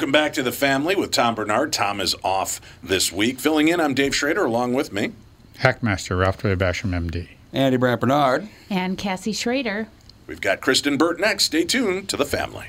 Welcome back to the family with Tom Barnard. Tom is off this week. Filling in, I'm Dave Schrader along with me. Hackmaster Ralph W. Basham, MD. Andy Brandt Barnard. And Cassie Schrader. We've got Kristen Burt next. Stay tuned to the family.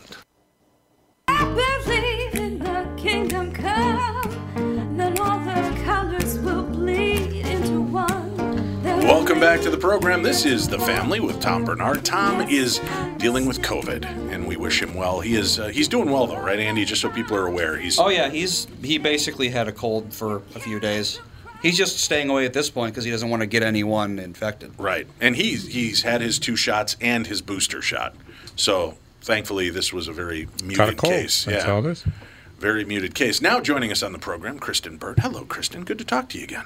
Welcome back to the program. This is The Family with Tom Barnard. Tom is dealing with COVID, and we wish him well. He is uh, he's doing well though, right, Andy? Just so people are aware, he's Oh yeah, he's he basically had a cold for a few days. He's just staying away at this point because he doesn't want to get anyone infected. right, and he's he's had his two shots and his booster shot. So thankfully, this was a very Got a muted cold. case. That's yeah, all it is. very muted case. Now joining us on the program, Kristen Burt. Hello, Kristen. Good to talk to you again.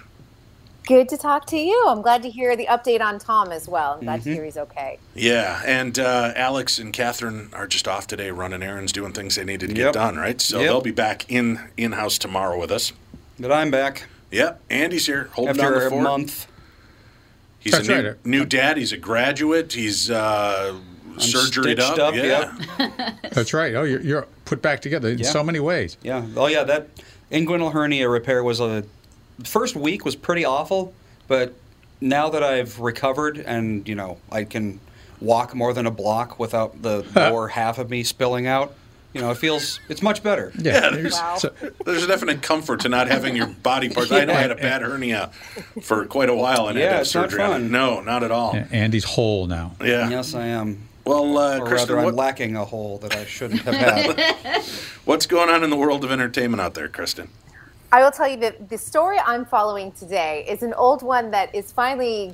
Good to talk to you. I'm glad to hear the update on Tom as well. I'm glad Mm-hmm. to hear he's okay. Yeah, and uh, Alex and Catherine are just off today, running errands, doing things they needed to get done. Right, so Yep. they'll be back in in house tomorrow with us. But I'm back Yep, Andy's here, holding down after the a fort. month. He's That's a new, right. new dad. He's a graduate. He's uh, surgeryed stitched up. up, yeah. yep. That's right. Oh, you're, you're put back together in Yeah. so many ways. Yeah. Oh yeah, that inguinal hernia repair was a first week was pretty awful, but now that I've recovered and you know I can walk more than a block without the lower half of me spilling out, you know it feels it's much better. Yeah. there's- Wow. So, There's a definite comfort to not having your body parts. I know I had a bad hernia for quite a while and had Yeah, have it's not surgery on it. fun. No, not at all. yeah, Andy's whole now. Yeah. Yes, I am. Well, uh, Or Kristen, rather, I'm what, lacking a hole that I shouldn't have had. what's going on in the world of entertainment out there, Kristen? I will tell you that the story I'm following today is an old one that is finally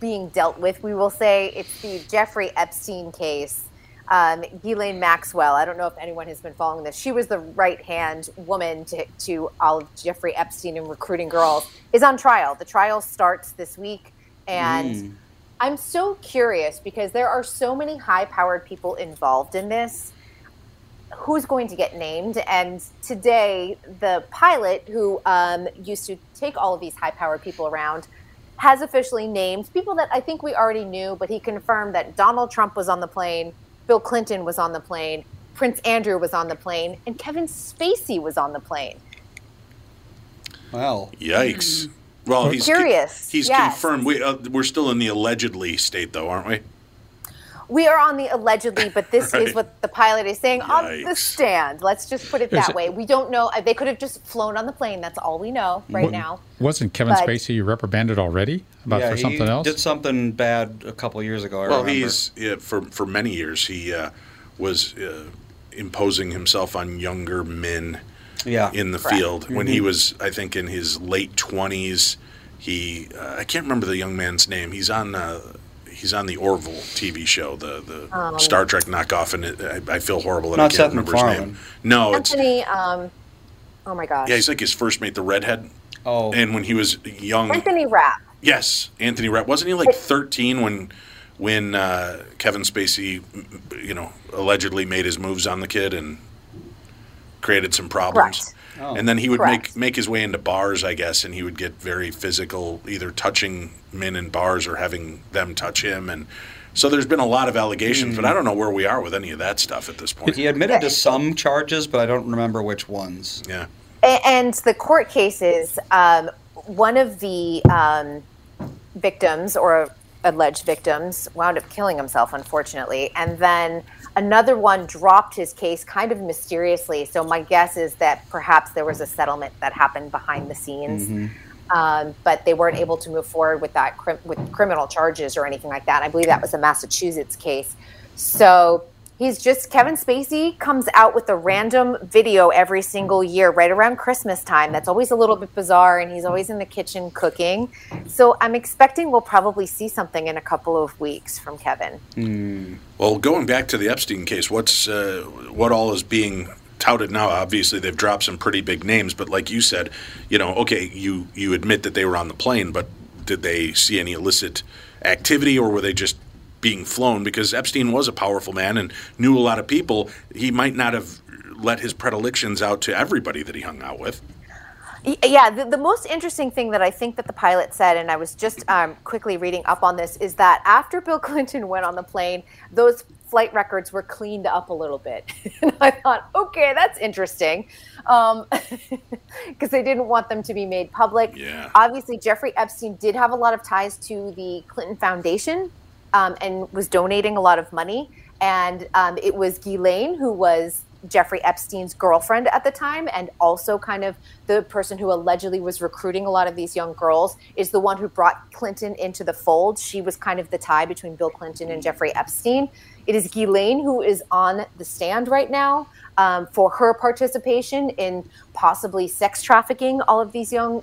being dealt with. We will say it's the Jeffrey Epstein case. Um, Ghislaine Maxwell, I don't know if anyone has been following this. She was the right hand woman to, to all of Jeffrey Epstein and recruiting girls, is on trial. The trial starts this week. And I'm so curious because there are so many high powered people involved in this who's going to get named. And today, the pilot who um, used to take all of these high powered people around has officially named people that I think we already knew, but he confirmed that Donald Trump was on the plane, Bill Clinton was on the plane, Prince Andrew was on the plane, and Kevin Spacey was on the plane. well, Yikes. Well, he's Curious, He's yes. confirmed. We uh, we're still in the allegedly state, though, aren't we? We are on the allegedly, but this Right. is what the pilot is saying on the stand. Let's just put it There's that way. We don't know. They could have just flown on the plane. That's all we know right now. Wasn't Kevin But- Spacey reprimanded already About yeah, for he something else? did something bad a couple years ago. I well, remember. he's yeah, for for many years he uh, was uh, imposing himself on younger men yeah in the Correct. field when he was, I think, in his late twenties. He uh, I can't remember the young man's name. He's on. He's on the Orville TV show, the the Star Trek knockoff, and it, I, I feel horrible that I Not can't Seth remember his MacFarlane. name. No, it's Anthony, um, oh my gosh. yeah, he's like his first mate, the redhead. oh And when he was young, Anthony Rapp. Yes, Anthony Rapp. Wasn't he like 13 when when uh, Kevin Spacey, you know, allegedly made his moves on the kid and created some problems? Correct. Oh. And then he would Correct. make make his way into bars, I guess, and he would get very physical, either touching men in bars or having them touch him. And so there's been a lot of allegations, but I don't know where we are with any of that stuff at this point. he admitted to some charges, but I don't remember which ones. Yeah. And the court cases, um, one of the um, victims or alleged victims wound up killing himself, unfortunately. And then another one dropped his case kind of mysteriously. So my guess is that perhaps there was a settlement that happened behind the scenes. Um, but they weren't able to move forward with that crim- with criminal charges or anything like that. I believe that was a Massachusetts case. So he's just Kevin Spacey comes out with a random video every single year, right around Christmas time. That's always a little bit bizarre, and he's always in the kitchen cooking. So I'm expecting we'll probably see something in a couple of weeks from Kevin. Well, going back to the Epstein case, what's uh, what all is being touted now? Obviously, they've dropped some pretty big names, but like you said, you know, okay, you you admit that they were on the plane, but did they see any illicit activity, or were they just being flown? Because Epstein was a powerful man and knew a lot of people. He might not have let his predilections out to everybody that he hung out with. Yeah, the, the most interesting thing that I think that the pilot said, and I was just um, quickly reading up on this, is that after Bill Clinton went on the plane, those flight records were cleaned up a little bit. and I thought, okay, that's interesting, because they didn't want them to be made public. Yeah. Obviously, Jeffrey Epstein did have a lot of ties to the Clinton Foundation um, and was donating a lot of money. And um, it was Ghislaine who was Jeffrey Epstein's girlfriend at the time, and also kind of the person who allegedly was recruiting a lot of these young girls, is the one who brought Clinton into the fold. She was kind of the tie between Bill Clinton and Jeffrey Epstein. It is Ghislaine who is on the stand right now um, for her participation in possibly sex trafficking all of these young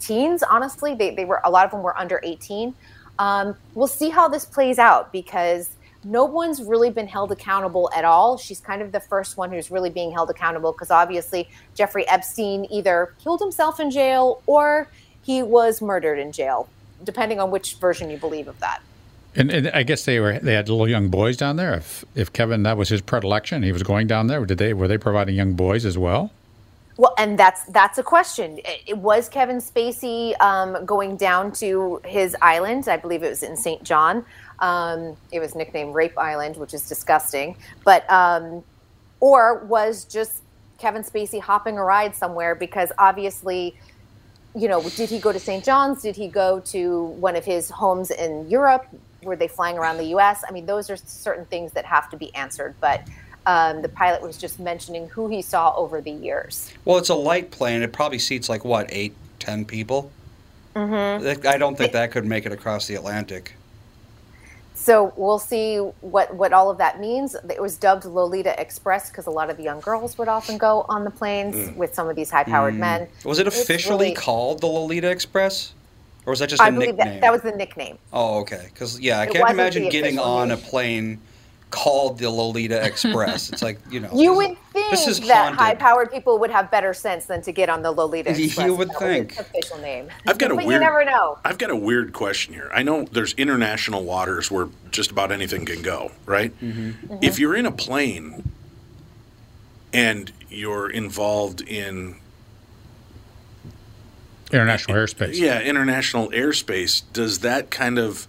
teens. Honestly, they, they were a lot of them were under 18. Um, we'll see how this plays out because no one's really been held accountable at all. She's kind of the first one who's really being held accountable because obviously Jeffrey Epstein either killed himself in jail or he was murdered in jail, depending on which version you believe of that. And, and I guess they were they had little young boys down there. If if Kevin that was his predilection, he was going down there. Did they were they providing young boys as well? Well, and that's that's a question. It, it was Kevin Spacey um, going down to his island. I believe it was in St. John. Um, it was nicknamed Rape Island, which is disgusting. But um, or was just Kevin Spacey hopping a ride somewhere because obviously, you know, did he go to St. John's? Did he go to one of his homes in Europe? Were they flying around the U.S.? I mean, those are certain things that have to be answered. But um, the pilot was just mentioning who he saw over the years. Well, it's a light plane. It probably seats like what eight, ten people. Mm-hmm. I don't think that could make it across the Atlantic. So we'll see what what all of that means. It was dubbed Lolita Express because a lot of the young girls would often go on the planes with some of these high-powered men. Was it officially really- called the Lolita Express, or was that just a I believe nickname? that that was the nickname. Oh, okay. Because yeah, I It can't imagine getting on a plane called the Lolita Express. it's like you know. You this would is- think this is that haunted. high-powered people would have better sense than to get on the Lolita You would That was its think. official name. I've got a but weird. you never know. I've got a weird question here. I know there's international waters where just about anything can go, right? Mm-hmm. If you're in a plane and you're involved in International airspace. yeah international airspace, does that kind of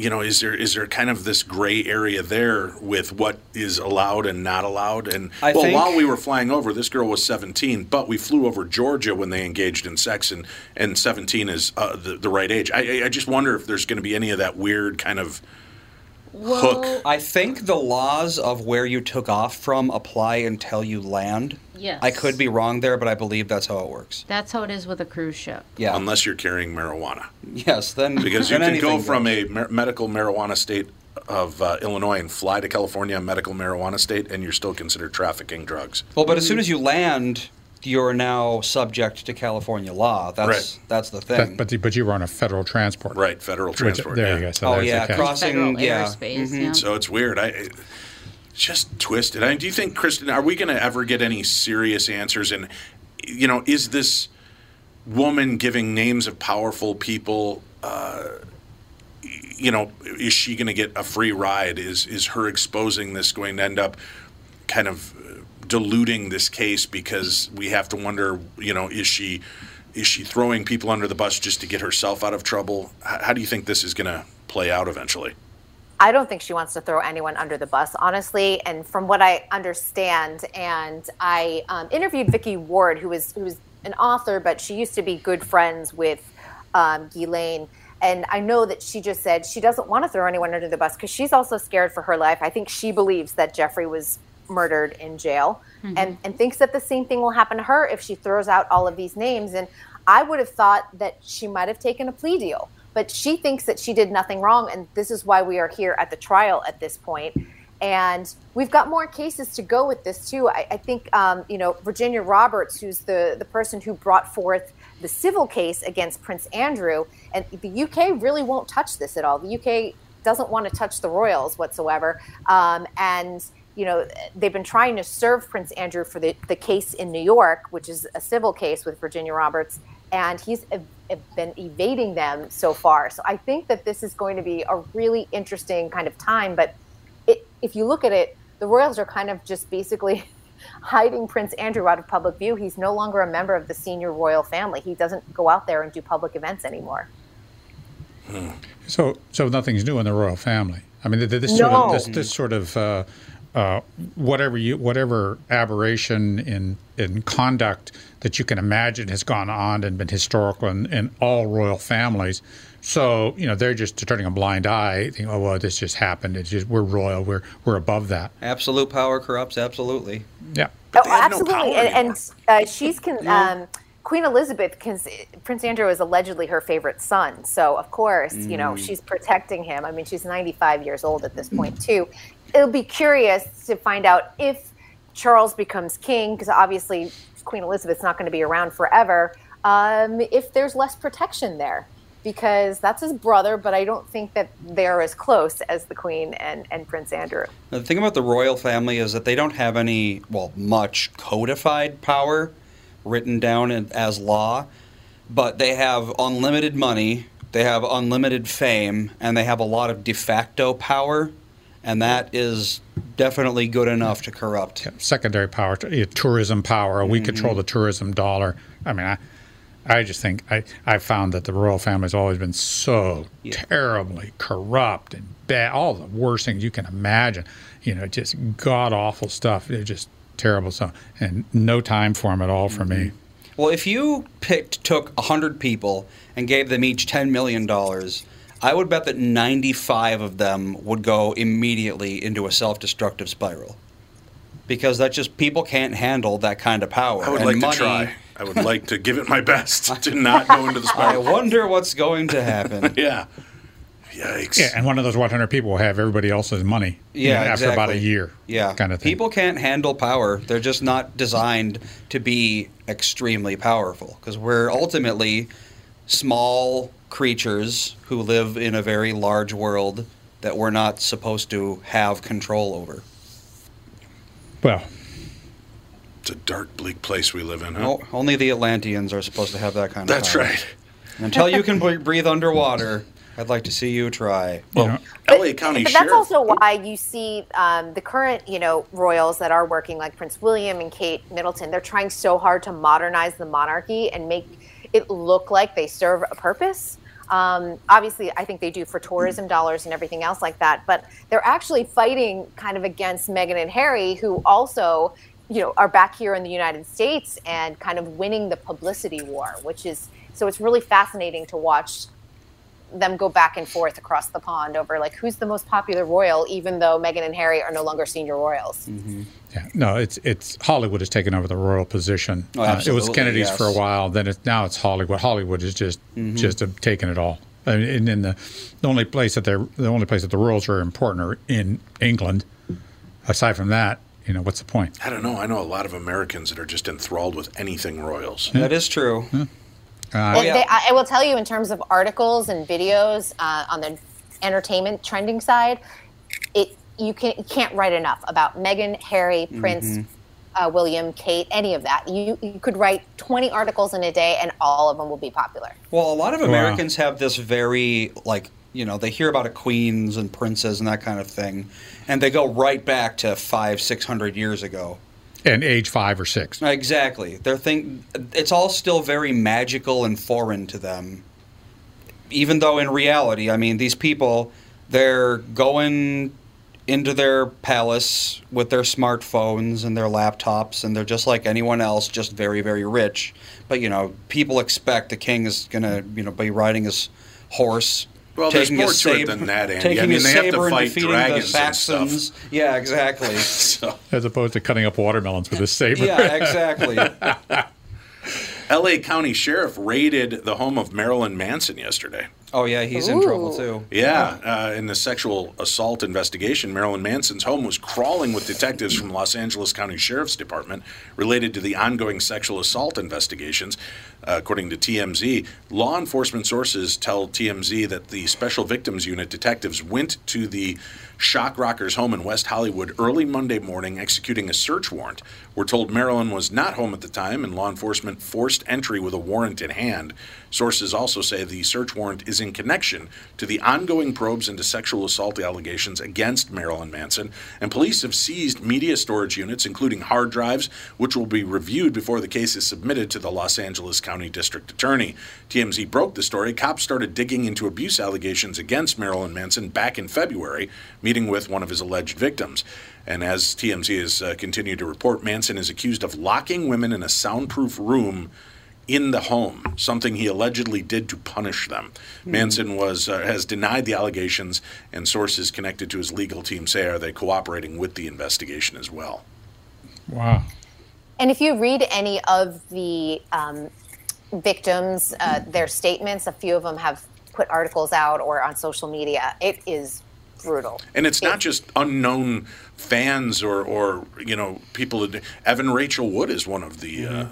you know is there is there kind of this gray area there with what is allowed and not allowed? And I well while we were flying over this girl was 17 but we flew over georgia when they engaged in sex and and 17 is uh, the, the right age. I, I- I just wonder if there's going to be any of that weird kind of hook. I think the laws of where you took off from apply until you land. Yes. I could be wrong there, but I believe that's how it works. That's how it is with a cruise ship. Yeah. Unless you're carrying marijuana. yes, then Because you then can go anything from goes. a mar- medical marijuana state of uh, Illinois and fly to California, a medical marijuana state, and you're still considered trafficking drugs. Well, but as soon as you land, you're now subject to California law. That's Right. that's the thing. But, but, but you were on a federal transport. Right, federal Which- transport. there yeah. you go. So oh there's the yeah, crossing Federal yeah. airspace, Mhm. yeah. So it's weird. I it's just twisted. I mean, do you think, Kristen, are we going to ever get any serious answers? And you know, is this woman giving names of powerful people? Uh, you know, is she going to get a free ride? Is is her exposing this going to end up kind of diluting this case because we have to wonder, you know, is she is she throwing people under the bus just to get herself out of trouble? How do you think this is going to play out eventually? I don't think she wants to throw anyone under the bus, honestly. And from what I understand, and I um, interviewed Vicky Ward, who was who was an author, but she used to be good friends with um, Ghislaine. And I know that she just said she doesn't want to throw anyone under the bus because she's also scared for her life. I think she believes that Jeffrey was murdered in jail and, and thinks that the same thing will happen to her if she throws out all of these names. And I would have thought that she might have taken a plea deal, but she thinks that she did nothing wrong. And this is why we are here at the trial at this point. And we've got more cases to go with this too. I, I think, um, you know, Virginia Roberts, who's the, the person who brought forth the civil case against Prince Andrew, and the UK really won't touch this at all. The UK doesn't want to touch the royals whatsoever. Um, and, you know, they've been trying to serve Prince Andrew for the, the case in New York, which is a civil case with Virginia Roberts, and he's ev- ev- been evading them so far. So I think that this is going to be a really interesting kind of time. But it, if you look at it, the royals are kind of just basically hiding Prince Andrew out of public view. He's no longer a member of the senior royal family. He doesn't go out there and do public events anymore. So, so nothing's new in the royal family. I mean, th- this No. sort of this, this sort of uh, uh, whatever you whatever aberration in in conduct that you can imagine has gone on and been historical in, in all royal families. So you know they're just turning a blind eye, thinking, "Oh well, this just happened. It's just we're royal. We're we're above that." Absolute power corrupts absolutely. Yeah. But oh, they have no absolutely. and and uh, she's con- um, Queen Elizabeth, cons- Prince Andrew is allegedly her favorite son. So, of course, you know, she's protecting him. I mean, she's 95 years old at this point, too. It'll be curious to find out if Charles becomes king, because obviously Queen Elizabeth's not going to be around forever, um, if there's less protection there. Because that's his brother, but I don't think that they're as close as the Queen and, and Prince Andrew. The thing about the royal family is that they don't have any, well, much codified power written down as law, but they have unlimited money, they have unlimited fame, and they have a lot of de facto power, and that is definitely good enough to corrupt. secondary power, t- tourism power. We mm-hmm. control the tourism dollar. I mean, I, I just think I, I found that the royal family has always been so terribly corrupt and bad. All the worst things you can imagine. You know, just god awful stuff. They're just terrible stuff, and no time for them at all for me. Mm-hmm. Well, if you picked, took 100 people and gave them each $10 million, I would bet that 95 of them would go immediately into a self destructive spiral. Because that just, people can't handle that kind of power. I would And like money, to try. I would like to give it my best to not go into the spiral. I wonder what's going to happen. Yeah. Yikes. Yeah, and one of those 100 people will have everybody else's money. you Yeah, know, after about a year. Yeah. kind of thing. People can't handle power. They're just not designed to be extremely powerful because we're ultimately small creatures who live in a very large world that we're not supposed to have control over. Well, It's a dark, bleak place we live in, huh? No, only the Atlanteans are supposed to have that kind of That's power. right. Until you can breathe underwater, I'd like to see you try. you know, LA County but that's also why you see um, the current, you know, royals that are working, like Prince William and Kate Middleton. They're trying so hard to modernize the monarchy and make it look like they serve a purpose. Um, obviously, I think they do for tourism dollars and everything else like that. But they're actually fighting kind of against Meghan and Harry, who also, you know, are back here in the United States and kind of winning the publicity war, which is so it's really fascinating to watch them go back and forth across the pond over like who's the most popular royal, even though Meghan and Harry are no longer senior royals. Yeah, no, it's it's Hollywood has taken over the royal position. Oh, Uh, it was absolutely, Kennedy's for a while. Then it, now it's Hollywood. Hollywood is just just have taken it all. I mean, and, then the the only place that they're the only place that the royals are important are in England. Aside from that, you know, what's the point? I don't know. I know a lot of Americans that are just enthralled with anything Royals. That is true. And yeah. they, I, I will tell you, in terms of articles and videos uh, on the entertainment trending side, it you can you can't write enough about Meghan, Harry, Prince, uh, William, Kate, any of that. You you could write twenty articles in a day, and all of them will be popular. Well, a lot of Americans have this very like you know they hear about a queens and princes and that kind of thing, and they go right back to five six hundred years ago. And age five or six. Exactly. They're think it's all still very magical and foreign to them. Even though in reality, I mean, these people they're going into their palace with their smartphones and their laptops and they're just like anyone else, just very very rich. But you know, people expect the king is going to, you know, be riding his horse Well, there's taking more his to it saber- than that, Andy. Taking I mean, his they have to and fight dragons the and stuff. Yeah, exactly. So, As opposed to cutting up watermelons with a saber. yeah, exactly. L.A. County Sheriff raided the home of Marilyn Manson yesterday. Oh yeah, he's in trouble too. Yeah, uh, in the sexual assault investigation, Marilyn Manson's home was crawling with detectives from Los Angeles County Sheriff's Department related to the ongoing sexual assault investigations. Uh, according to TMZ, law enforcement sources tell TMZ that the Special Victims Unit detectives went to the Shock Rockers home in West Hollywood early Monday morning executing a search warrant. We're told Marilyn was not home at the time and law enforcement forced entry with a warrant in hand. Sources also say the search warrant is in connection to the ongoing probes into sexual assault allegations against Marilyn Manson, and police have seized media storage units, including hard drives, which will be reviewed before the case is submitted to the Los Angeles County District Attorney. TMZ broke the story. Cops started digging into abuse allegations against Marilyn Manson back in February, meeting with one of his alleged victims. And as TMZ has uh, continued to report, Manson is accused of locking women in a soundproof room in the home, something he allegedly did to punish them. Manson was uh, has denied the allegations, and sources connected to his legal team say are they cooperating with the investigation as well. Wow. And if you read any of the um, victims, uh, their statements, a few of them have put articles out or on social media. It is brutal. And it's not just unknown fans or, or you know people. Evan Rachel Wood is one of the. Uh,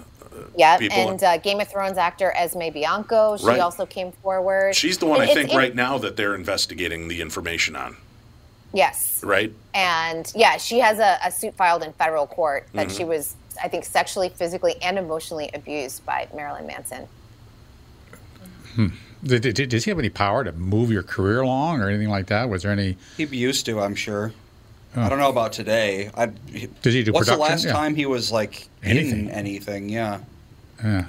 Yeah, people- and uh, Game of Thrones actor Esme Bianco, she Right. also came forward. she's the one I think it's- it- right now that they're investigating the information on. Yes, Right. and yeah, she has a, a suit filed in federal court that Mm-hmm. she was, I think, sexually, physically, and emotionally abused by Marilyn Manson. Did, did, does he have any power to move your career along or anything like that? Was there any? He used to, I'm sure. Oh. I don't know about today. I, Does he do What's the last Yeah. time he was like Anything. in anything? Yeah. Yeah.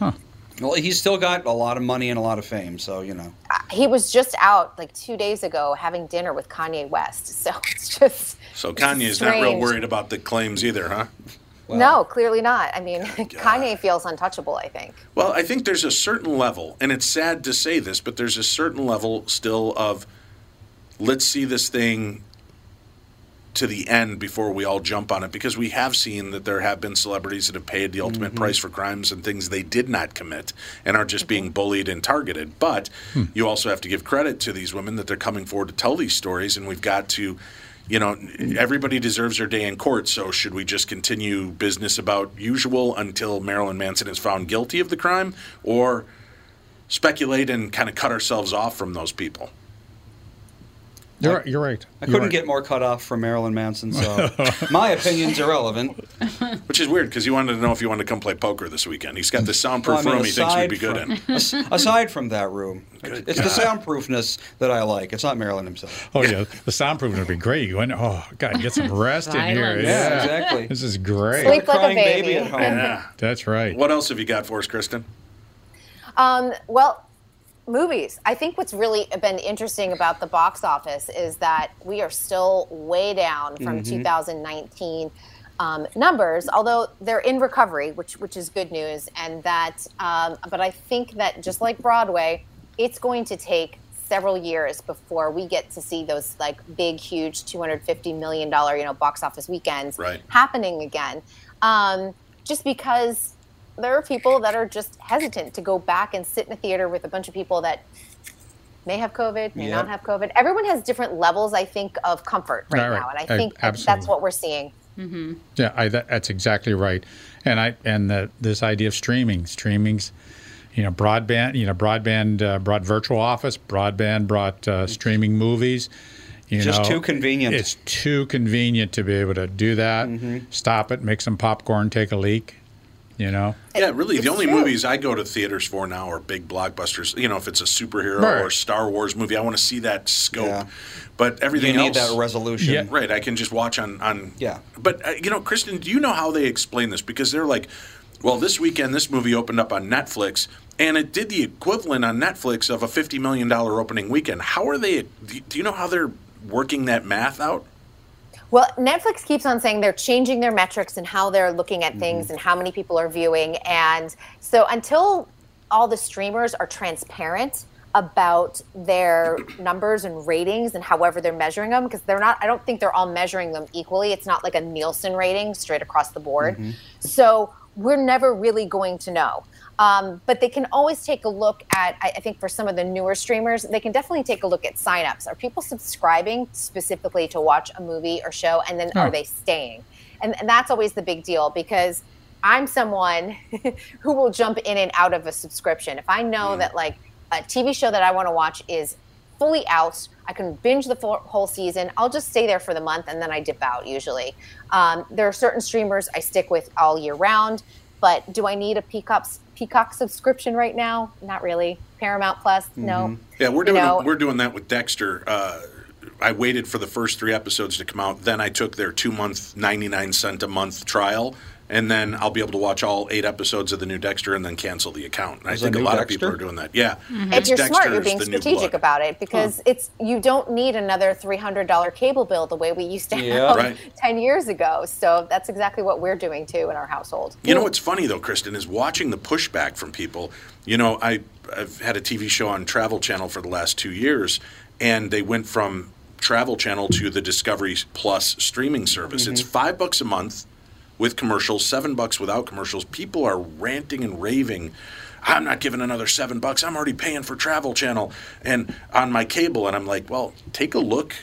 Huh. Well, he's still got a lot of money and a lot of fame, so you know. Uh, he was just out like two days ago having dinner with Kanye West, so it's just So Kanye's not real worried about the claims either, huh? no, clearly not. I mean, Kanye feels untouchable. I think. Well, I think there's a certain level, and it's sad to say this, but there's a certain level still of let's see this thing to the end before we all jump on it because we have seen that there have been celebrities that have paid the ultimate mm-hmm. price for crimes and things they did not commit and are just mm-hmm. being bullied and targeted. But hmm. you also have to give credit to these women that they're coming forward to tell these stories, and we've got to. You know, everybody deserves their day in court. So, should we just continue business about usual until Marilyn Manson is found guilty of the crime, or speculate and kind of cut ourselves off from those people? You're, right- you're right. I You're couldn't right. get more cut off from Marilyn Manson, so my opinion's irrelevant. Which is weird because he wanted to know if you wanted to come play poker this weekend. He's got this soundproof Well, I mean, room he thinks we'd be good aside in. from- aside from that room, it's the soundproofness that I like. It's not Marilyn himself. Oh yeah, the soundproofing would be great. You went, oh god, get some rest in here. Yeah, Yeah, exactly. This is great. Sleep like a Crying baby. at home. Yeah. That's right. What else have you got for us, Kristen? Um, well, movies. I think what's really been interesting about the box office is that we are still way down from 2019 um, numbers, although they're in recovery, which which is good news. And that, um, but I think that just like Broadway, it's going to take several years before we get to see those like big, huge, two hundred fifty million dollar, you know, box office weekends Right. happening again. Um, just because there are people that are just hesitant to go back and sit in a theater with a bunch of people that may have COVID, may Yep. not have COVID. Everyone has different levels, I think, of comfort right, Right, right. now, and I I- think that's what we're seeing. Yeah, I, that, that's exactly right. And I and the, this idea of streaming, streaming's, you know, broadband, you know, broadband uh, brought virtual office, broadband brought uh, streaming movies. You Just know, too convenient. It's too convenient to be able to do that. Stop it, make some popcorn, take a leak. You know, Yeah, really. It's The only true. movies I go to theaters for now are big blockbusters. You know, if it's a superhero Right. or Star Wars movie, I want to see that scope. Yeah. But You everything need else, that resolution. Yeah. right? I can just watch on on. Yeah. But uh, you know, Kristen, do you know how they explain this? Because they're like, well, this weekend this movie opened up on Netflix, and it did the equivalent on Netflix of a fifty million dollar opening weekend. How are they? Do do you know how they're working that math out? Well, Netflix keeps on saying they're changing their metrics and how they're looking at things mm-hmm. and how many people are viewing. And so until all the streamers are transparent about their numbers and ratings and however they're measuring them, because they're not, I don't think they're all measuring them equally. It's not like a Nielsen rating straight across the board. Mm-hmm. So we're never really going to know. Um, but they can always take a look at, I, I think for some of the newer streamers, they can definitely take a look at signups. Are people subscribing specifically to watch a movie or show? And then Oh. are they staying? And, and that's always the big deal because I'm someone who will jump in and out of a subscription. If I know that like a TV show that I want to watch is fully out, I can binge the full, whole season. I'll just stay there for the month and then I dip out usually. Um, there are certain streamers I stick with all year round, but do I need a Peacock Peacock subscription right now? Not really. Paramount Plus, no. Yeah, we're You doing know- we're doing that with Dexter. Uh, I waited for the first three episodes to come out. Then I took their two month, ninety nine cent a month trial, and then I'll be able to watch all eight episodes of the new Dexter and then cancel the account. And I think a new lot of people are doing that. Yeah, mm-hmm. If It's you're smart, you're being strategic about it because it's you don't need another three hundred dollar cable bill the way we used to Yeah. have Right. ten years ago. So that's exactly what we're doing too in our household. You know what's funny though, Kristen, is watching the pushback from people. You know, I I've had a TV show on Travel Channel for the last two years, and they went from Travel Channel to the Discovery Plus streaming service. It's five bucks a month with commercials, seven bucks without commercials. People are ranting and raving. I'm not giving another seven bucks. I'm already paying for Travel Channel and on my cable. And I'm like, well, take a look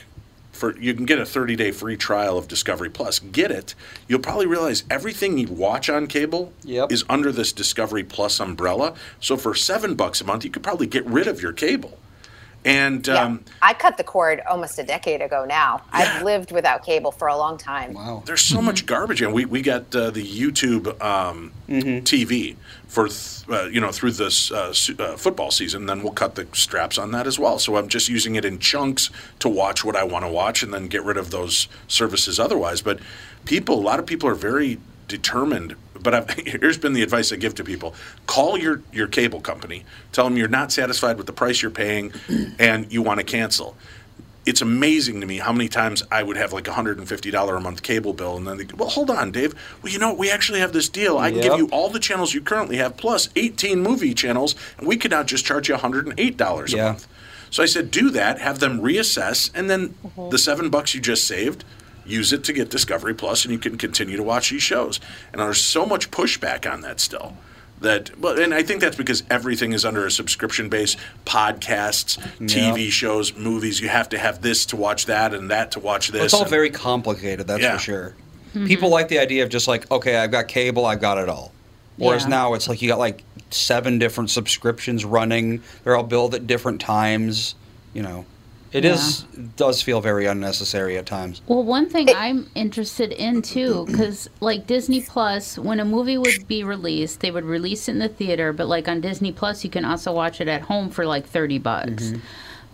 for you can get a 30 day free trial of Discovery Plus. Get it. You'll probably realize everything you watch on cable Yep. is under this Discovery Plus umbrella. So for seven bucks a month, you could probably get rid of your cable. And Yeah. um, I cut the cord almost a decade ago now. I've lived without cable for a long time. Wow. there's so much garbage, and we we got uh, the YouTube um, TV for th- uh, you know through this uh, su- uh, football season. Then we'll cut the straps on that as well. So I'm just using it in chunks to watch what I want to watch, and then get rid of those services otherwise. But people, a lot of people are very determined. But I've, here's been the advice I give to people: call your your cable company, tell them you're not satisfied with the price you're paying, and you want to cancel it's amazing to me how many times I would have like a hundred and fifty dollar a month cable bill, and then they go, well, hold on, Dave. Well, you know, what? we actually have this deal. I can give you all the channels you currently have plus eighteen movie channels, and we could now just charge you hundred and eight dollars Yeah. a month. So I said, do that, have them reassess, and then mm-hmm. the seven bucks you just saved, use it to get Discovery Plus, and you can continue to watch these shows. And there's so much pushback on that still. That well, and I think that's because everything is under a subscription base. Podcasts, TV shows, movies. You have to have this to watch that, and that to watch this. It's all and- very complicated, that's Yeah. for sure. Mm-hmm. People like the idea of just like, okay, I've got cable, I've got it all. Whereas Yeah. now it's like you got like seven different subscriptions running. They're all billed at different times. You know, it is does feel very unnecessary at times. Well, one thing I'm interested in too, because like Disney Plus, when a movie would be released, they would release it in the theater, but like on Disney Plus, you can also watch it at home for like 30 bucks.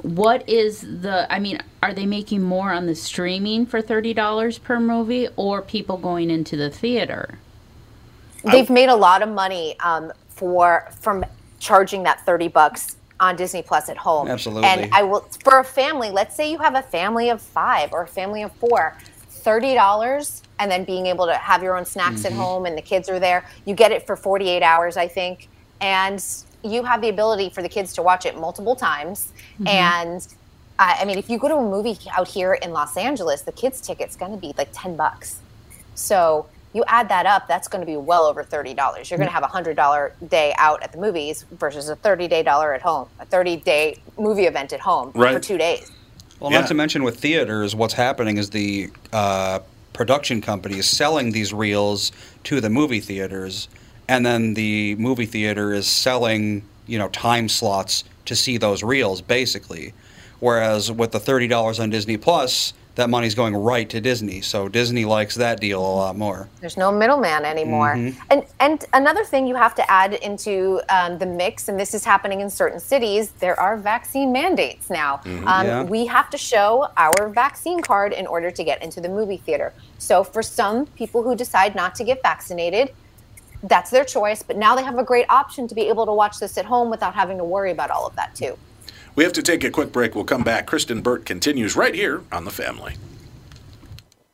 What is the, I mean, are they making more on the streaming for $30 per movie or people going into the theater? They've made a lot of money um, for from charging that thirty bucks on Disney Plus at home. Absolutely. And I will for a family. Let's say you have a family of five or a family of four. Thirty dollars, and then being able to have your own snacks Mm-hmm. at home, and the kids are there. You get it for forty-eight hours, I think, and you have the ability for the kids to watch it multiple times. And I, I mean, if you go to a movie out here in Los Angeles, the kids' ticket's going to be like 10 bucks. So you add that up, that's going to be well over $30. You're going to have a $100 day out at the movies versus a 30 day dollar at home, a 30 day movie event at home for two days. Well, Yeah. not to mention with theaters, what's happening is the uh, production company is selling these reels to the movie theaters, and then the movie theater is selling, you know, time slots to see those reels, basically. Whereas with the thirty dollars on Disney Plus, that money's going right to Disney, so Disney likes that deal a lot more. There's no middleman anymore. And and another thing you have to add into um, the mix, and this is happening in certain cities, there are vaccine mandates now. Um, Yeah. We have to show our vaccine card in order to get into the movie theater. So for some people who decide not to get vaccinated, that's their choice. But now they have a great option to be able to watch this at home without having to worry about all of that too. We have to take a quick break. We'll come back. Kristen Burt continues right here on The Family.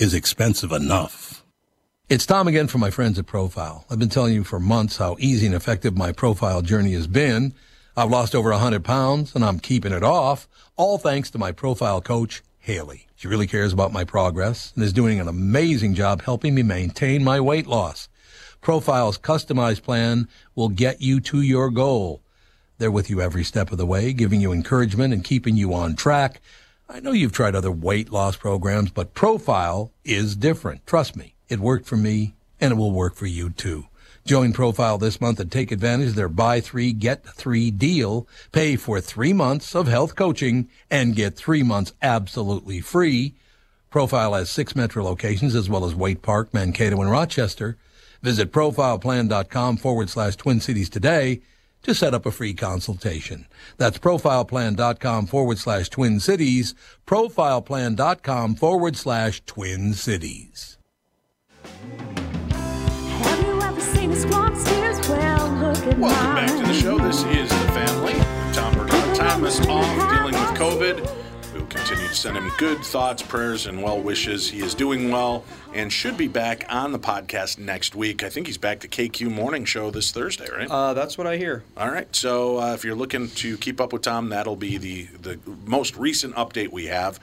is expensive enough. It's Tom again from my friends at Profile. I've been telling you for months how easy and effective my profile journey has been. I've lost over 100 pounds and I'm keeping it off, all thanks to my profile coach, Haley. She really cares about my progress and is doing an amazing job helping me maintain my weight loss. Profile's customized plan will get you to your goal. They're with you every step of the way, giving you encouragement and keeping you on track. I know you've tried other weight loss programs, but Profile is different. Trust me, it worked for me and it will work for you too. Join Profile this month and take advantage of their buy three, get three deal. Pay for three months of health coaching and get three months absolutely free. Profile has six metro locations as well as Waite Park, Mankato, and Rochester. Visit profileplan.com forward slash Twin Cities today to set up a free consultation. That's profileplan.com forward slash Twin Cities. Profileplan.com forward slash Twin Cities. Have you ever seen a squawk steers? Well, look at Welcome mine. back to the show. This is The Family. Tom Barnard. Tom is off dealing with COVID. Continue to send him good thoughts, prayers, and well wishes. He is doing well and should be back on the podcast next week. I think he's back to KQ Morning Show this Thursday, right? Uh, that's what I hear. All right. So uh, if you're looking to keep up with Tom, that'll be the, the most recent update we have.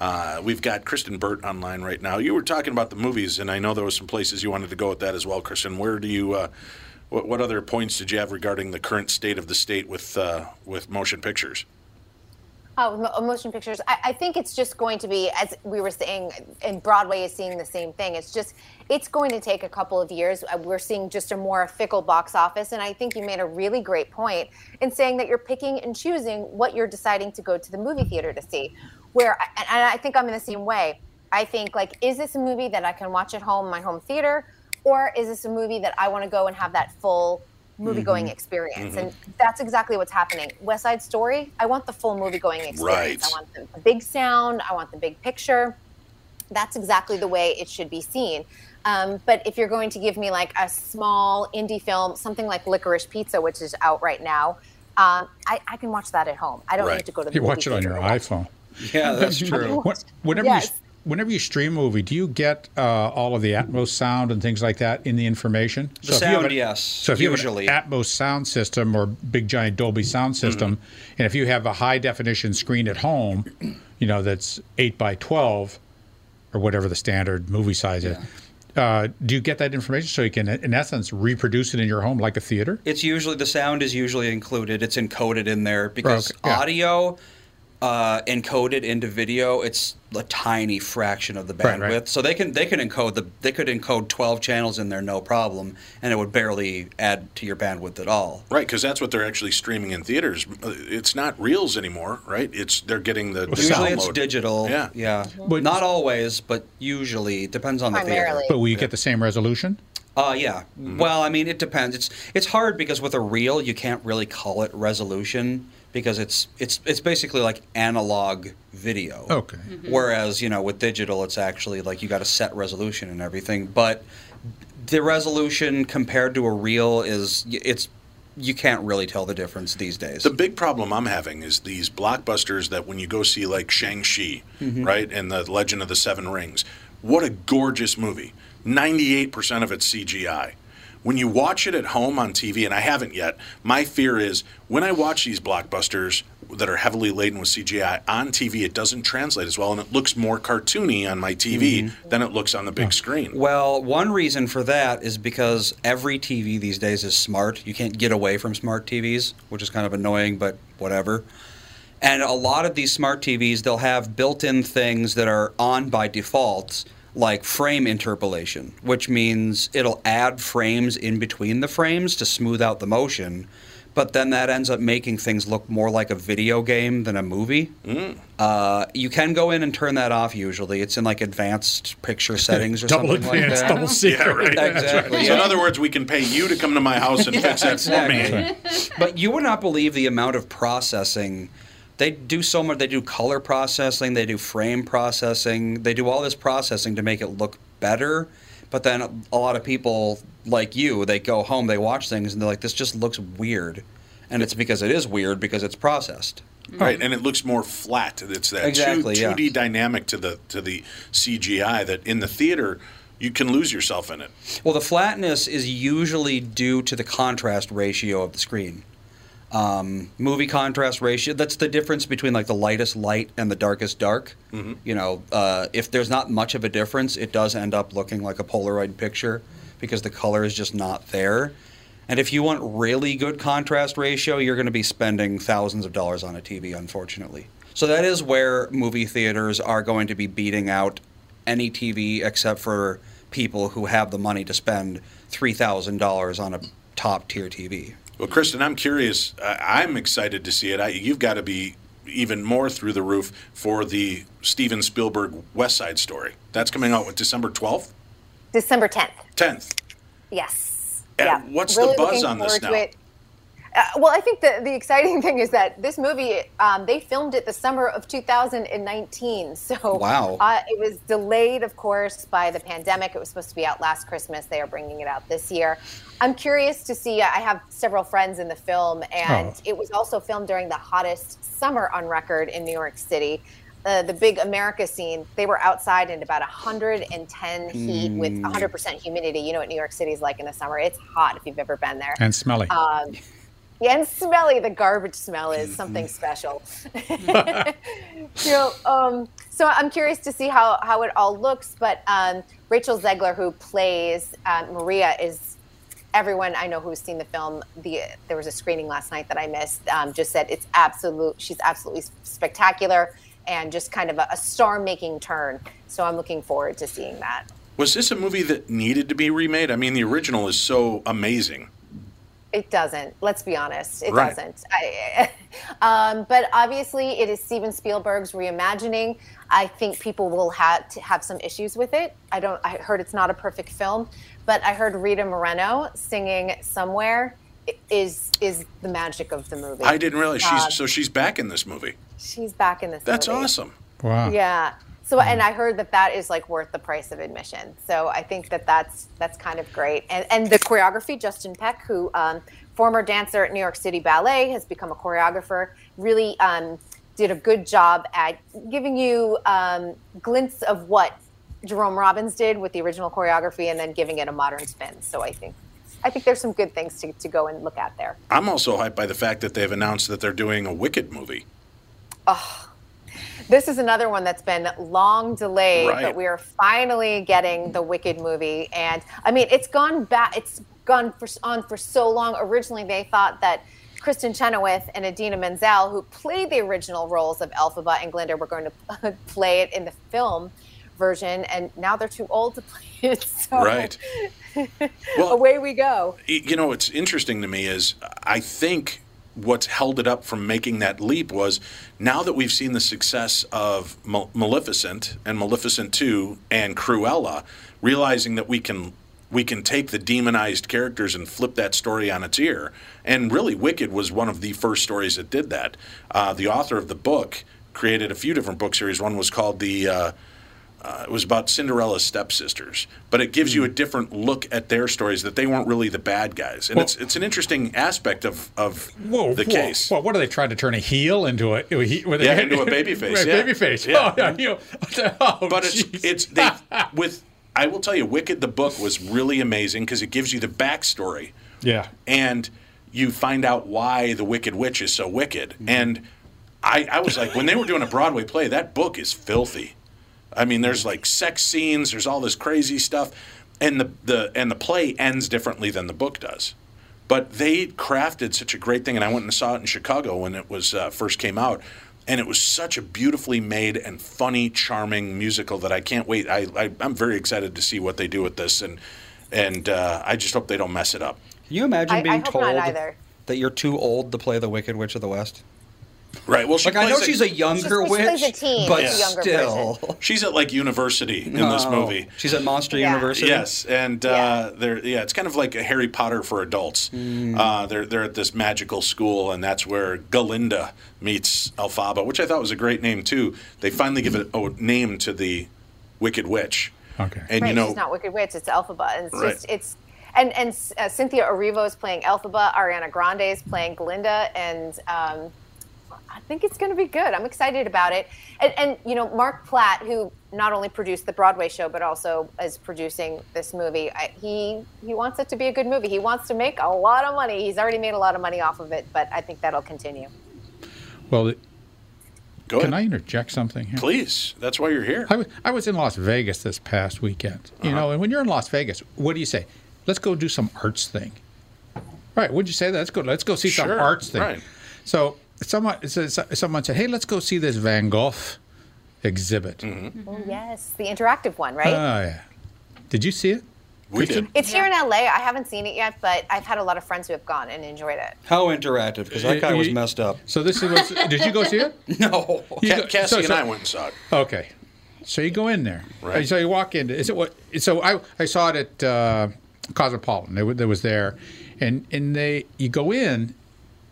Uh, we've got Kristen Burt online right now. You were talking about the movies, and I know there was some places you wanted to go with that as well, Kristen. Where do you? Uh, what, what other points did you have regarding the current state of the state with uh, with motion pictures? Oh, motion pictures. I, I think it's just going to be, as we were saying, and Broadway is seeing the same thing. It's just, it's going to take a couple of years. Uh, We're seeing just a more fickle box office. And I think you made a really great point in saying that you're picking and choosing what you're deciding to go to the movie theater to see. Where, and I think I'm in the same way. I think, like, is this a movie that I can watch at home, my home theater? Or is this a movie that I want to go and have that full movie going experience? And that's exactly what's happening. West Side Story, I want the full movie going experience. Right. I want the, the big sound, I want the big picture. That's exactly the way it should be seen. Um, but if you're going to give me like a small indie film, something like Licorice Pizza, which is out right now, um, I, I can watch that at home. I don't Right. need to go to the theater. You movie watch it on your iPhone. Yeah, that's true. Whenever Yes. you whenever you stream a movie, do you get uh, all of the Atmos sound and things like that in the information? The if you have sound, an- yes, So if you have an Atmos sound system or big giant Dolby sound system, and if you have a high definition screen at home, you know that's eight by twelve or whatever the standard movie size is. Uh, do you get that information so you can, in essence, reproduce it in your home like a theater? It's usually the sound is usually included. It's encoded in there because Okay, yeah. audio uh, encoded into video, it's a tiny fraction of the bandwidth. Right, right. So they can they can encode the they could encode twelve channels in there no problem, and it would barely add to your bandwidth at all. Right, because that's what they're actually streaming in theaters. Uh, It's not reels anymore, right? It's they're getting the, the Usually it's download. digital. Yeah. yeah. But- Not always, but usually depends on the theater. But will you get the same resolution? Uh, yeah. Well, I mean, it depends. It's it's hard because with a reel, you can't really call it resolution because it's it's it's basically like analog video. Okay. Mm-hmm. Mm-hmm. Whereas you know with digital, it's actually like you got a set resolution and everything. But the resolution compared to a reel is it's you can't really tell the difference these days. The big problem I'm having is these blockbusters that when you go see like Shang-Chi, mm-hmm. right, and the Legend of the Seven Rings, what a gorgeous movie. 98% of it's CGI. When you watch it at home on TV, and I haven't yet, my fear is when I watch these blockbusters that are heavily laden with CGI on TV, it doesn't translate as well, and it looks more cartoony on my TV mm-hmm. than it looks on the big screen. Well, one reason for that is because every TV these days is smart. You can't get away from smart TVs, which is kind of annoying, but whatever. And a lot of these smart TVs, they'll have built in things that are on by default, like frame interpolation, which means it'll add frames in between the frames to smooth out the motion. But then that ends up making things look more like a video game than a movie. Uh, you can go in and turn that off usually. It's in like advanced picture settings or Double something like advanced, that. double secret. yeah, right. Exactly. So in other words, we can pay you to come to my house and fix that for me. Exactly. But you would not believe the amount of processing. They do so much. They do color processing. They do frame processing. They do all this processing to make it look better. But then a, a lot of people like you, they go home, they watch things, and they're like, "This just looks weird," and it's because it is weird because it's processed. Right, and it looks more flat. It's that Exactly, two, yeah. 2D dynamic to the to the CGI that in the theater you can lose yourself in it. Well, the flatness is usually due to the contrast ratio of the screen. Um, movie contrast ratio, that's the difference between like the lightest light and the darkest dark. You know, uh, if there's not much of a difference, it does end up looking like a Polaroid picture because the color is just not there. And if you want really good contrast ratio, you're going to be spending thousands of dollars on a TV, unfortunately. So that is where movie theaters are going to be beating out any TV except for people who have the money to spend $3,000 on a top tier TV. Well, Kristen, I'm curious. I'm excited to see it. I, you've got to be even more through the roof for the Steven Spielberg West Side Story. That's coming out with December 12th, December 10th. 10th. Yes. And yeah. what's the buzz on this now? it. Uh, well, I think the, the exciting thing is that this movie, um, they filmed it the summer of 2019. So Wow. uh, it was delayed, of course, by the pandemic. It was supposed to be out last Christmas. They are bringing it out this year. I'm curious to see. I have several friends in the film, and Oh. it was also filmed during the hottest summer on record in New York City. Uh, the big America scene, they were outside in about 110 heat with 100% humidity. You know what New York City is like in the summer. It's hot if you've ever been there. And smelly. Um, yeah, and smelly. The garbage smell is something special. you know, um, so I'm curious to see how, how it all looks. But um, Rachel Zegler, who plays uh, Maria, is everyone I know who's seen the film. The there was a screening last night that I missed. Um, just said it's absolute. She's absolutely spectacular and just kind of a, a star-making turn. So I'm looking forward to seeing that. Was this a movie that needed to be remade? I mean, the original is so amazing. It doesn't. Let's be honest. It Right. doesn't. I, um, but obviously, it is Steven Spielberg's reimagining. I think people will have to have some issues with it. I don't. I heard it's not a perfect film, but I heard Rita Moreno singing somewhere is is the magic of the movie. I didn't realize Um, she's so she's back in this movie. she's back in this. Movie. That's movie. awesome. wow. Yeah. So, and I heard that that is like worth the price of admission. So I think that that's that's kind of great. And and the choreography, Justin Peck, who um, former dancer at New York City Ballet, has become a choreographer. Really um, did a good job at giving you um, glints of what Jerome Robbins did with the original choreography, and then giving it a modern spin. So I think. I think there's some good things to, to go and look at there. I'm also hyped by the fact that they've announced that they're doing a Wicked movie. This is another one that's been long delayed, Right. but we are finally getting the Wicked movie. And I mean, it's gone back. It's gone for, on for so long. Originally, they thought that Kristin Chenoweth and Idina Menzel, who played the original roles of Elphaba and Glinda, were going to play it in the film version, and now they're too old to play it. So Right. Well, away we go. you know, what's interesting to me is I think what's held it up from making that leap was now that we've seen the success of Mal- Maleficent and Maleficent 2 and Cruella, realizing that we can we can take the demonized characters and flip that story on its ear. And really, Wicked was one of the first stories that did that. Uh, the author of the book created a few different book series. One was called the. Uh, uh, it was about Cinderella's stepsisters, but it gives you a different look at their stories that they weren't really the bad guys, and Well- it's it's an interesting aspect of of Whoa, the whoa, case. Well, what are they trying to turn a heel into a, a he, Yeah, into a baby face, yeah. baby face. Yeah. Oh, yeah. Oh, but it's jeez. it's they with I will tell you, Wicked the book was really amazing because it gives you the backstory yeah. and you find out why the Wicked Witch is so wicked. And I, I was like, when they were doing a Broadway play, that book is filthy. I mean, there's like sex scenes, there's all this crazy stuff, and the, the and the play ends differently than the book does. But they crafted such a great thing, and I went and saw it in Chicago when it was uh, first came out, and it was such a beautifully made and funny, charming musical that I can't wait. I, I I'm very excited to see what they do with this, and and uh, I just hope they don't mess it up. Can you imagine I- I being told that you're too old to play the Wicked Witch of the West? Right. Well, she Like I know plays she's a younger she witch, plays a teen, but she's a younger still, She's at like university in this movie. She's at Monster Yeah. University. Yes, and uh, they're yeah, it's kind of like a Harry Potter for adults. Hmm. Uh, they're they're at this magical school, and that's where Galinda meets Elphaba, which I thought was a great name too. They finally give it a name to the Wicked Witch. Okay. and right, you know, she's not Wicked Witch. It's Elphaba. And it's Right. just it's and and uh, Cynthia Erivo is playing Elphaba. Ariana Grande is playing Glinda, and um, I think it's going to be good. I'm excited about it. And, and you know, Marc Platt, who not only produced the Broadway show but also is producing this movie, I, he he wants it to be a good movie. He wants to make a lot of money. He's already made a lot of money off of it, but I think that'll continue. Well, go can. I interject something here? Please, that's why you're here. I was, in Las Vegas this past weekend. You Uh-huh. know, and when you're in Las Vegas, what do you say? Let's go do some arts thing. Right? Would you say that? Let's go. Let's go see some arts thing. right. So someone so- so- someone said, "Hey, let's go see this Van Gogh exhibit." Mm-hmm. Oh yes, the interactive one, right? Oh yeah. Did you see it? we did. it's here in LA. I haven't seen it yet, but I've had a lot of friends who have gone and enjoyed it. How interactive? Because that guy was messed up. So this is. What's, did you go see it? No. You Ca- go- Cassie so- and so- I went and saw it. Okay. So you go in there. Right. So you walk in. Is it what? So I I saw it at uh, Cosmopolitan. It, were- they was there, and and they you go in,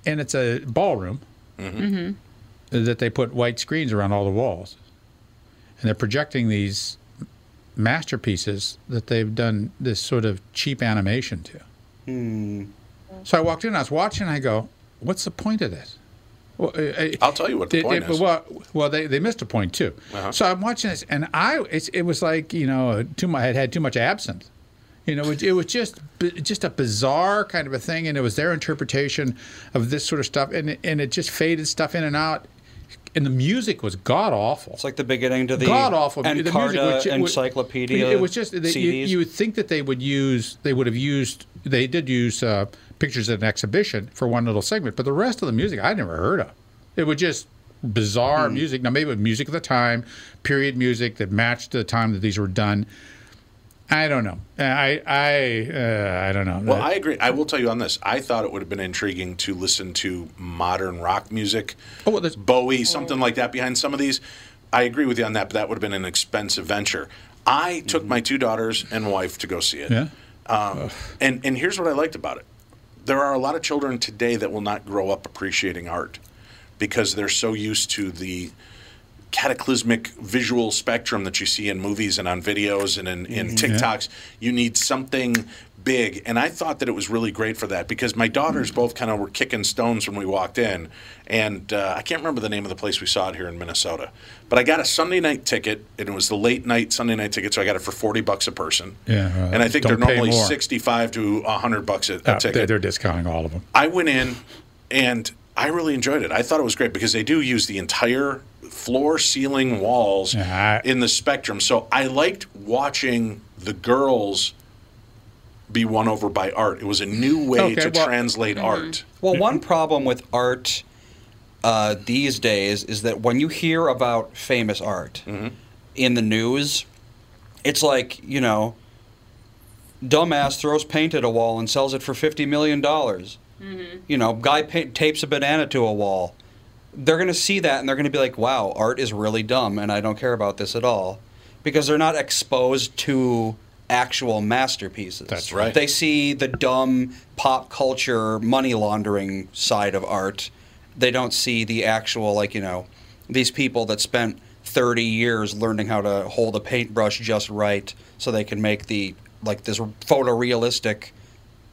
and it's a ballroom Mm-hmm. Mm-hmm. that they put white screens around all the walls, and they're projecting these masterpieces that they've done this sort of cheap animation to. Hmm. So I walked in. and I was watching. And I go, "What's the point of this?" Well, I- I'll tell you what the it- point it- is. Well, well, they, they missed a point too. Uh-huh. So I'm watching this, and I it's, it was like you know too much. I had had too much absinthe. You know, it, it was just just a bizarre kind of a thing, and it was their interpretation of this sort of stuff, and it, and it just faded stuff in and out, and the music was god awful. It's like the beginning to the God awful. Encarta The music was Encyclopedia. It was just you, you would think that they would use. They would have used. They did use uh, pictures at an exhibition for one little segment, but the rest of the music I never heard of. It was just bizarre Hmm. music. Now maybe it was music of the time, period music that matched the time that these were done. I don't know. I I uh, I don't know. Well, I agree. I will tell you on this. I thought it would have been intriguing to listen to modern rock music, Oh, well, there's- Bowie, something like that behind some of these. I agree with you on that, but that would have been an expensive venture. I took my two daughters and wife to go see it. yeah. Um, and and here's what I liked about it. There are a lot of children today that will not grow up appreciating art because they're so used to the cataclysmic visual spectrum that you see in movies and on videos and in, in TikToks. You need something big. And I thought that it was really great for that because my daughters both kind of were kicking stones when we walked in. And uh, I can't remember the name of the place we saw it here in Minnesota. But I got a Sunday night ticket, and it was the late night Sunday night ticket, so I got it for 40 bucks a person. Yeah, uh, and I think they're normally 65 to 100 bucks a, a Uh, ticket. they're discounting all of them. I went in and I really enjoyed it. I thought it was great because they do use the entire floor, ceiling, walls Yeah, I- in the spectrum. So I liked watching the girls be won over by art. It was a new way Okay, to well- translate art. Well, one problem with art uh, these days is that when you hear about famous art Mm-hmm. in the news, it's like, you know, dumbass throws paint at a wall and sells it for $50 million. You know, guy pa- tapes a banana to a wall. They're going to see that and they're going to be like, wow, art is really dumb and I don't care about this at all. Because they're not exposed to actual masterpieces. That's right. They see the dumb pop culture money laundering side of art. They don't see the actual like, you know, these people that spent 30 years learning how to hold a paintbrush just right so they can make the like this photorealistic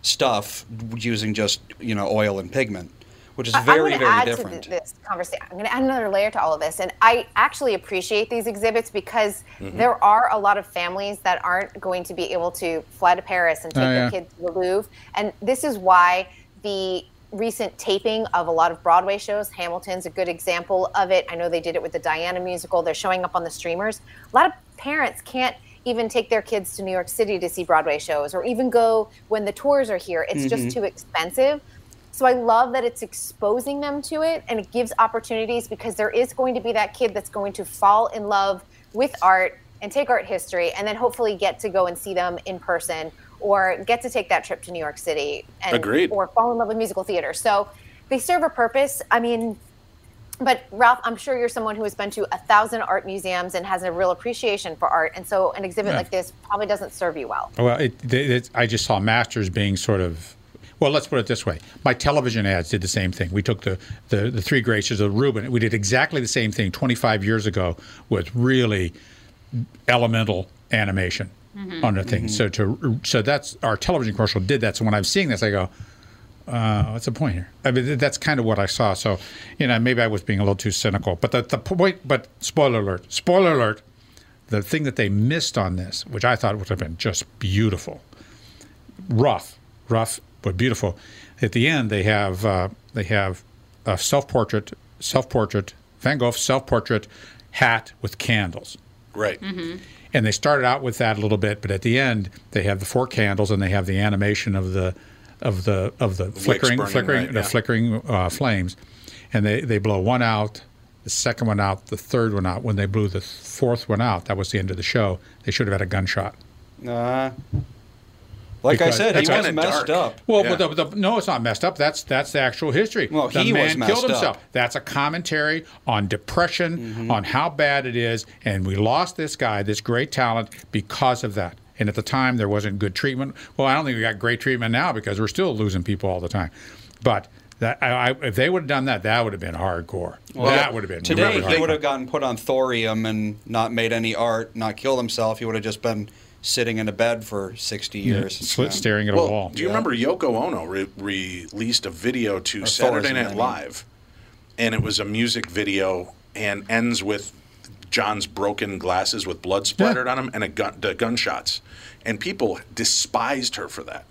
stuff using just, you know, oil and pigment, which is very very different. To this conversation. I'm going to add another layer to all of this, and I actually appreciate these exhibits because Mm-hmm. there are a lot of families that aren't going to be able to fly to Paris and take Oh, their yeah. kids to the Louvre, and this is why the recent taping of a lot of Broadway shows. Hamilton's a good example of it. I know they did it with the Diana musical. They're showing up on the streamers. A lot of parents can't even take their kids to New York City to see Broadway shows or even go when the tours are here. It's just too expensive. So I love that it's exposing them to it and it gives opportunities because there is going to be that kid that's going to fall in love with art and take art history and then hopefully get to go and see them in person or get to take that trip to New York City and Agreed. or fall in love with musical theater. So they serve a purpose. I mean, but Ralph, I'm sure you're someone who has been to a thousand art museums and has a real appreciation for art, and so an exhibit Yeah. like this probably doesn't serve you well. Well, it, it, it- I just saw Masters being sort of. Well, let's put it this way. My television ads did the same thing. We took the, the, the three graces of Reuben. We did exactly the same thing 25 years ago with really elemental animation on the thing. So to so that's our television commercial did that. So when I'm seeing this, I go, uh, what's the point here? I mean, that's kind of what I saw. So, you know, maybe I was being a little too cynical. But the, the point, but spoiler alert, spoiler alert, the thing that they missed on this, which I thought would have been just beautiful, rough, rough, but beautiful. At the end, they have uh, they have a self-portrait, self-portrait, Van Gogh self-portrait hat with candles. Right. And they started out with that a little bit, but at the end they have the four candles and they have the animation of the of the of the flickering burning, flickering right, the yeah. flickering uh, flames, and they they blow one out, the second one out, the third one out. When they blew the fourth one out, that was the end of the show. They should have had a gunshot. Uh, like I said, he was messed dark. up. Well, Yeah. but the, the, no, it's not messed up. That's that's the actual history. Well, the he was man killed himself. up. That's a commentary on depression, mm-hmm. on how bad it is, and we lost this guy, this great talent, because of that. And at the time, there wasn't good treatment. Well, I don't think we got great treatment now because we're still losing people all the time. But that, I, I, if they would have done that, that would have been hardcore. that would have been Today, really he would have gotten put on thorium and not made any art, not killed himself. He would have just been sitting in a bed for 60 years. Slit Yeah. Um, staring at a Well, wall. do you remember Yoko Ono re- released a video to Or Saturday Night Live, and it was a music video and ends with John's broken glasses with blood splattered on them and a gun, the gunshots, and people despised her for that.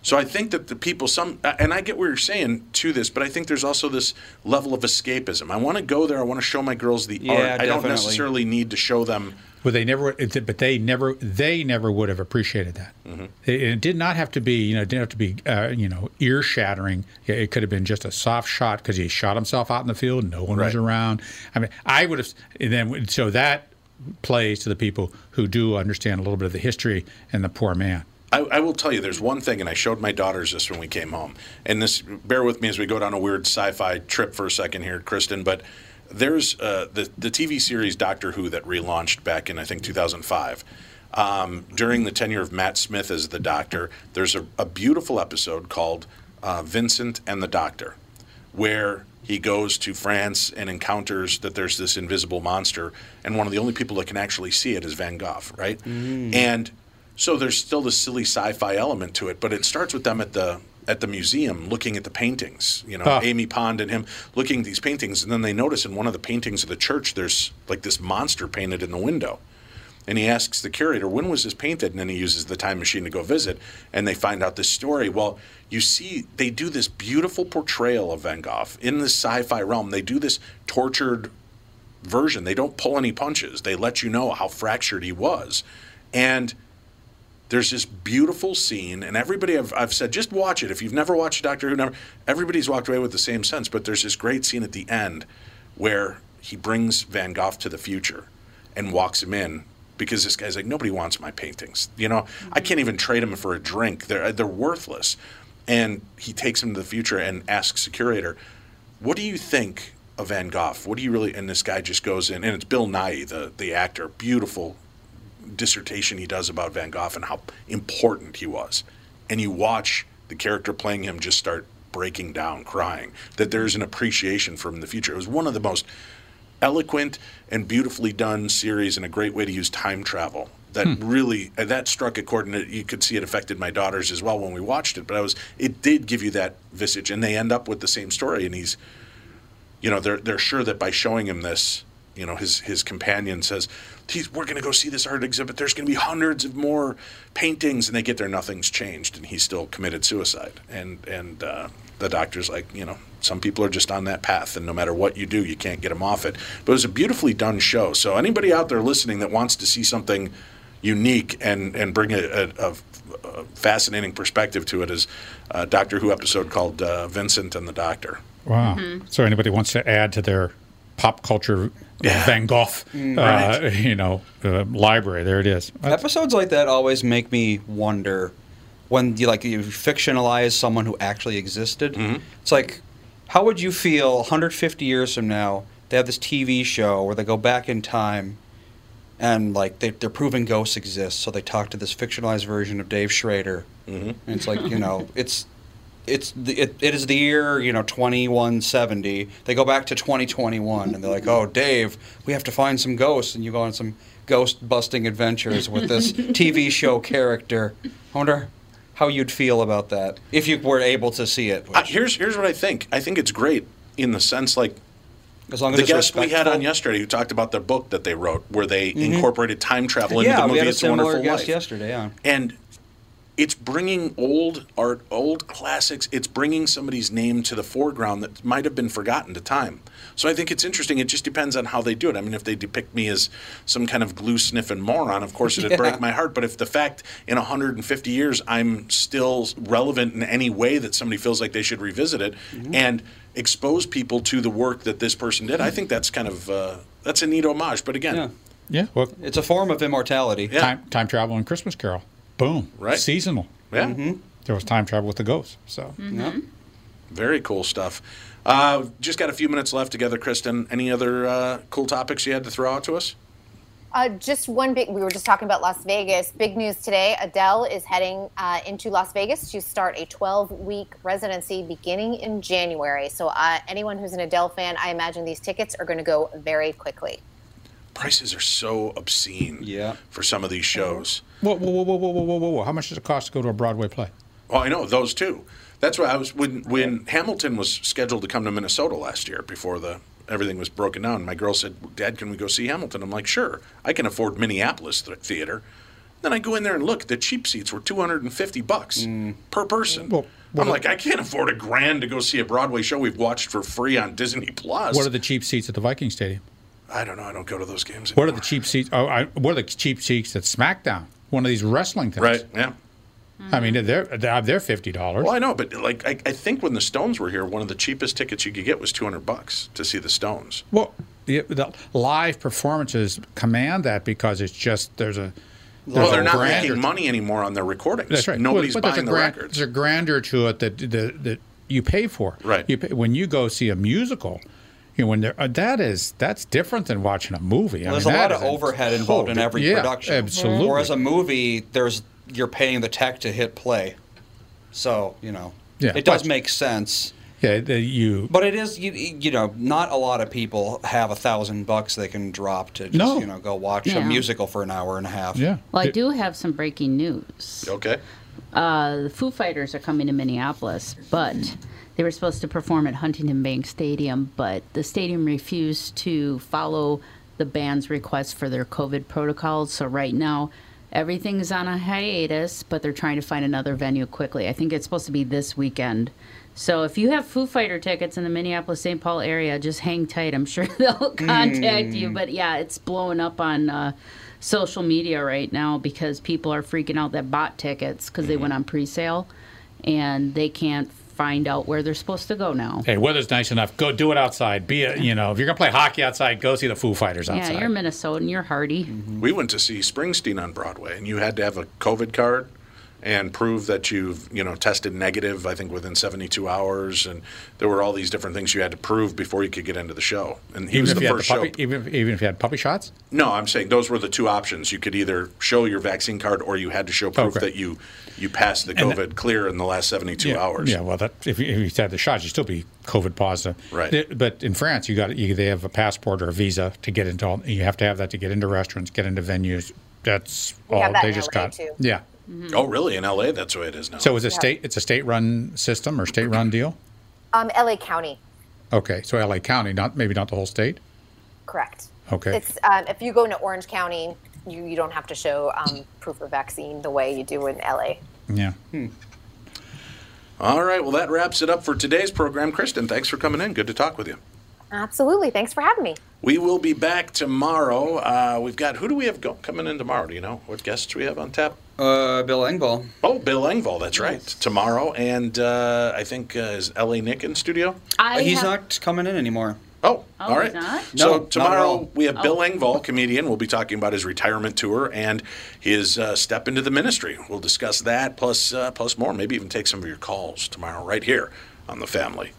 So I think that the people, some, and I get what you're saying to this, but I think there's also this level of escapism. I want to go there. I want to show my girls the Yeah, art. I don't necessarily need to show them. But they never, but they never, they never would have appreciated that. Mm-hmm. It, it did not have to be, you know, it didn't have to be, uh, you know, ear shattering. It, could have been just a soft shot because he shot himself out in the field. No one was around. I mean, I would have, and then so that plays to the people who do understand a little bit of the history and the poor man. I, I will tell you, there's one thing, and I showed my daughters this when we came home. And this, bear with me as we go down a weird sci-fi trip for a second here, Kristen. But there's uh, the the TV series Doctor Who that relaunched back in I think 2005. Um, during the tenure of Matt Smith as the Doctor, there's a, a beautiful episode called uh, Vincent and the Doctor, where he goes to France and encounters that there's this invisible monster, and one of the only people that can actually see it is Van Gogh, right? And so there's still this silly sci-fi element to it, but it starts with them at the at the museum looking at the paintings. You know, Ah. Amy Pond and him looking at these paintings, and then they notice in one of the paintings of the church there's like this monster painted in the window. And he asks the curator, when was this painted? And then he uses the time machine to go visit, and they find out this story. Well, you see, they do this beautiful portrayal of Van Gogh in this sci fi realm. They do this tortured version. They don't pull any punches, they let you know how fractured he was. And there's this beautiful scene, and everybody I've, I've said, just watch it. If you've never watched Doctor Who, never, everybody's walked away with the same sense. But there's this great scene at the end where he brings Van Gogh to the future and walks him in because this guy's like, nobody wants my paintings. You know, I can't even trade them for a drink. They're uh, they're worthless. And he takes him to the future and asks the curator, "What do you think of Van Gogh? What do you really?" And this guy just goes in, and it's Bill Nighy, the the actor, beautiful dissertation he does about Van Gogh and how important he was, and you watch the character playing him just start breaking down, crying, that there's an appreciation for him in the future. It was one of the most eloquent and beautifully done series and a great way to use time travel that really uh, that struck a chord and it, you could see it affected my daughters as well when we watched it but i was it did give you that visage and they end up with the same story and he's you know they're they're sure that by showing him this you know his his companion says "Geez, we're going to go see this art exhibit. There's going to be hundreds of more paintings. And they get there nothing's changed and he still committed suicide. And and uh, the doctor's like you know some people are just on that path and no matter what you do you can't get them off it. But it was a beautifully done show. So anybody out there listening that wants to see something unique and and bring a, a, a, a fascinating perspective to it is a doctor who episode called uh, vincent and the doctor. Wow. Mm-hmm. So anybody wants to add to their pop culture Yeah. Van Gogh, Mm, uh, you know, uh, library? There it is. Episodes like that always make me wonder when you like you fictionalize someone who actually existed. It's like, how would you feel 150 years from now? They have this TV show where they go back in time, and like they, they're proving ghosts exist. So they talk to this fictionalized version of Dave Schrader, and it's like you know it's. It's the, it, it is the year you know 2170. They go back to 2021 and they're like, "Oh, Dave, we have to find some ghosts." And you go on some ghost busting adventures with this TV show character. I wonder how you'd feel about that if you were able to see it. Uh, here's here's what I think. I think it's great in the sense like as long as the it's guest we had on yesterday who talked about the book that they wrote where they incorporated time travel into Yeah, the movie we had a It's a Wonderful similar guest Life. yesterday. Yeah. And it's bringing old art, old classics. It's bringing somebody's name to the foreground that might have been forgotten to time. So I think it's interesting. It just depends on how they do it. I mean, if they depict me as some kind of glue sniffing moron, of course it'd Yeah. break my heart. But if the fact in 150 years I'm still relevant in any way that somebody feels like they should revisit it Mm-hmm. and expose people to the work that this person did, I think that's kind of uh, that's a neat homage. But again, Yeah. Yeah. Well, It's a form of immortality. Yeah. time time travel and Christmas Carol. Boom. Right. Seasonal. yeah. There was time travel with the ghosts. So Yeah. Very cool stuff. Uh, just got a few minutes left together, Kristen. Any other uh, cool topics you had to throw out to us? Uh, just one big. We were just talking about Las Vegas. Big news today. Adele is heading uh, into Las Vegas to start a 12-week residency beginning in January. So, uh, anyone who's an Adele fan, I imagine these tickets are going to go very quickly. Prices are so obscene Yeah. for some of these shows. whoa, whoa, whoa, whoa, whoa, whoa, whoa, whoa! How much does it cost to go to a Broadway play? Oh, I know those too. That's why I was when when Hamilton was scheduled to come to Minnesota last year before the everything was broken down. My girl said, "Dad, can we go see Hamilton?" I'm like, "Sure, I can afford Minneapolis th- theater." Then I go in there and look. The cheap seats were 250 bucks mm. per person. Well, I'm are- like, I can't afford a grand to go see a Broadway show we've watched for free on Disney Plus. What are the cheap seats at the Viking Stadium? I don't know. I don't go to those games. What are the cheap seats? Oh, I, what are the cheap seats at SmackDown? One of these wrestling things. Right. Yeah. I mean, they're they're, they're fifty dollars. Well, I know, but like, I, I think when the Stones were here, one of the cheapest tickets you could get was 200 bucks to see the Stones. Well, the, the live performances command that because it's just there's a Well, there's they're a not making money anymore on their recordings. That's right. Nobody's but buying the grand- records. There's a grandeur to it that that, that you pay for. Right. You pay, when you go see a musical, you know, when there, uh, that is that's different than watching a movie. I There's mean, a lot that of overhead involved in every yeah, production. Absolutely. Whereas a movie, there's you're paying the tech to hit play. So you know, Yeah, it does but- make sense. yeah, the, you But it is you, you know not a lot of people have a thousand bucks they can drop to just No. you know go watch a musical for an hour and a half. yeah. Well, I do have some breaking news. okay. Uh, the Foo Fighters are coming to Minneapolis, but they were supposed to perform at Huntington Bank Stadium, but the stadium refused to follow the band's request for their COVID protocols. So right now, everything's on a hiatus, but they're trying to find another venue quickly. I think it's supposed to be this weekend. So if you have Foo Fighter tickets in the Minneapolis St. Paul area, just hang tight. I'm sure they'll contact you. But yeah, it's blowing up on uh, social media right now because people are freaking out that bought tickets because they went on pre-sale and they can't find out where they're supposed to go now. Hey, weather's nice enough. Go do it outside. Be a, you know, if you're gonna play hockey outside, go see the Foo Fighters outside. Yeah, you're Minnesotan, you're hardy. We went to see Springsteen on Broadway, and you had to have a COVID card and prove that you've you know tested negative. I think within 72 hours, and there were all these different things you had to prove before you could get into the show. And he Even was if, the you had the first show. puppy, even, if, even if you had puppy shots? No, I'm saying those were the two options. You could either show your vaccine card, or you had to show proof Okay. that you you passed the And- COVID clear in the last 72 yeah, hours. Yeah, well, that if you, if you had the shots, you'd still be COVID positive. Right. Th- But in France, you got you, they have a passport or a visa to get into all. You have to have that to get into restaurants, get into venues. That's We all have that they in just LA got. too. Yeah. Oh, really? In LA, that's the way it is now. So it's a Yeah. state. It's a state-run system or state-run deal. Um, LA County, Okay, so LA County, not maybe not the whole state. correct. Okay. It's um, if you go into Orange County, you, you don't have to show um, proof of vaccine the way you do in LA. yeah. All right. Well, that wraps it up for today's program. Kristen, thanks for coming in. Good to talk with you. Absolutely. Thanks for having me. We will be back tomorrow. Uh, we've got who do we have go, coming in tomorrow? Do you know what guests we have on tap? Uh, Bill Engvall. Oh, Bill Engvall. That's right. Tomorrow, and uh, I think uh, is L.A. Nick in studio. I He's have- not coming in anymore. Oh, Oh, all right. he's not? So No, tomorrow all. we have Bill Oh. Engvall, comedian. We'll be talking about his retirement tour and his uh, step into the ministry. We'll discuss that plus uh, plus more. Maybe even take some of your calls tomorrow, right here on the Family.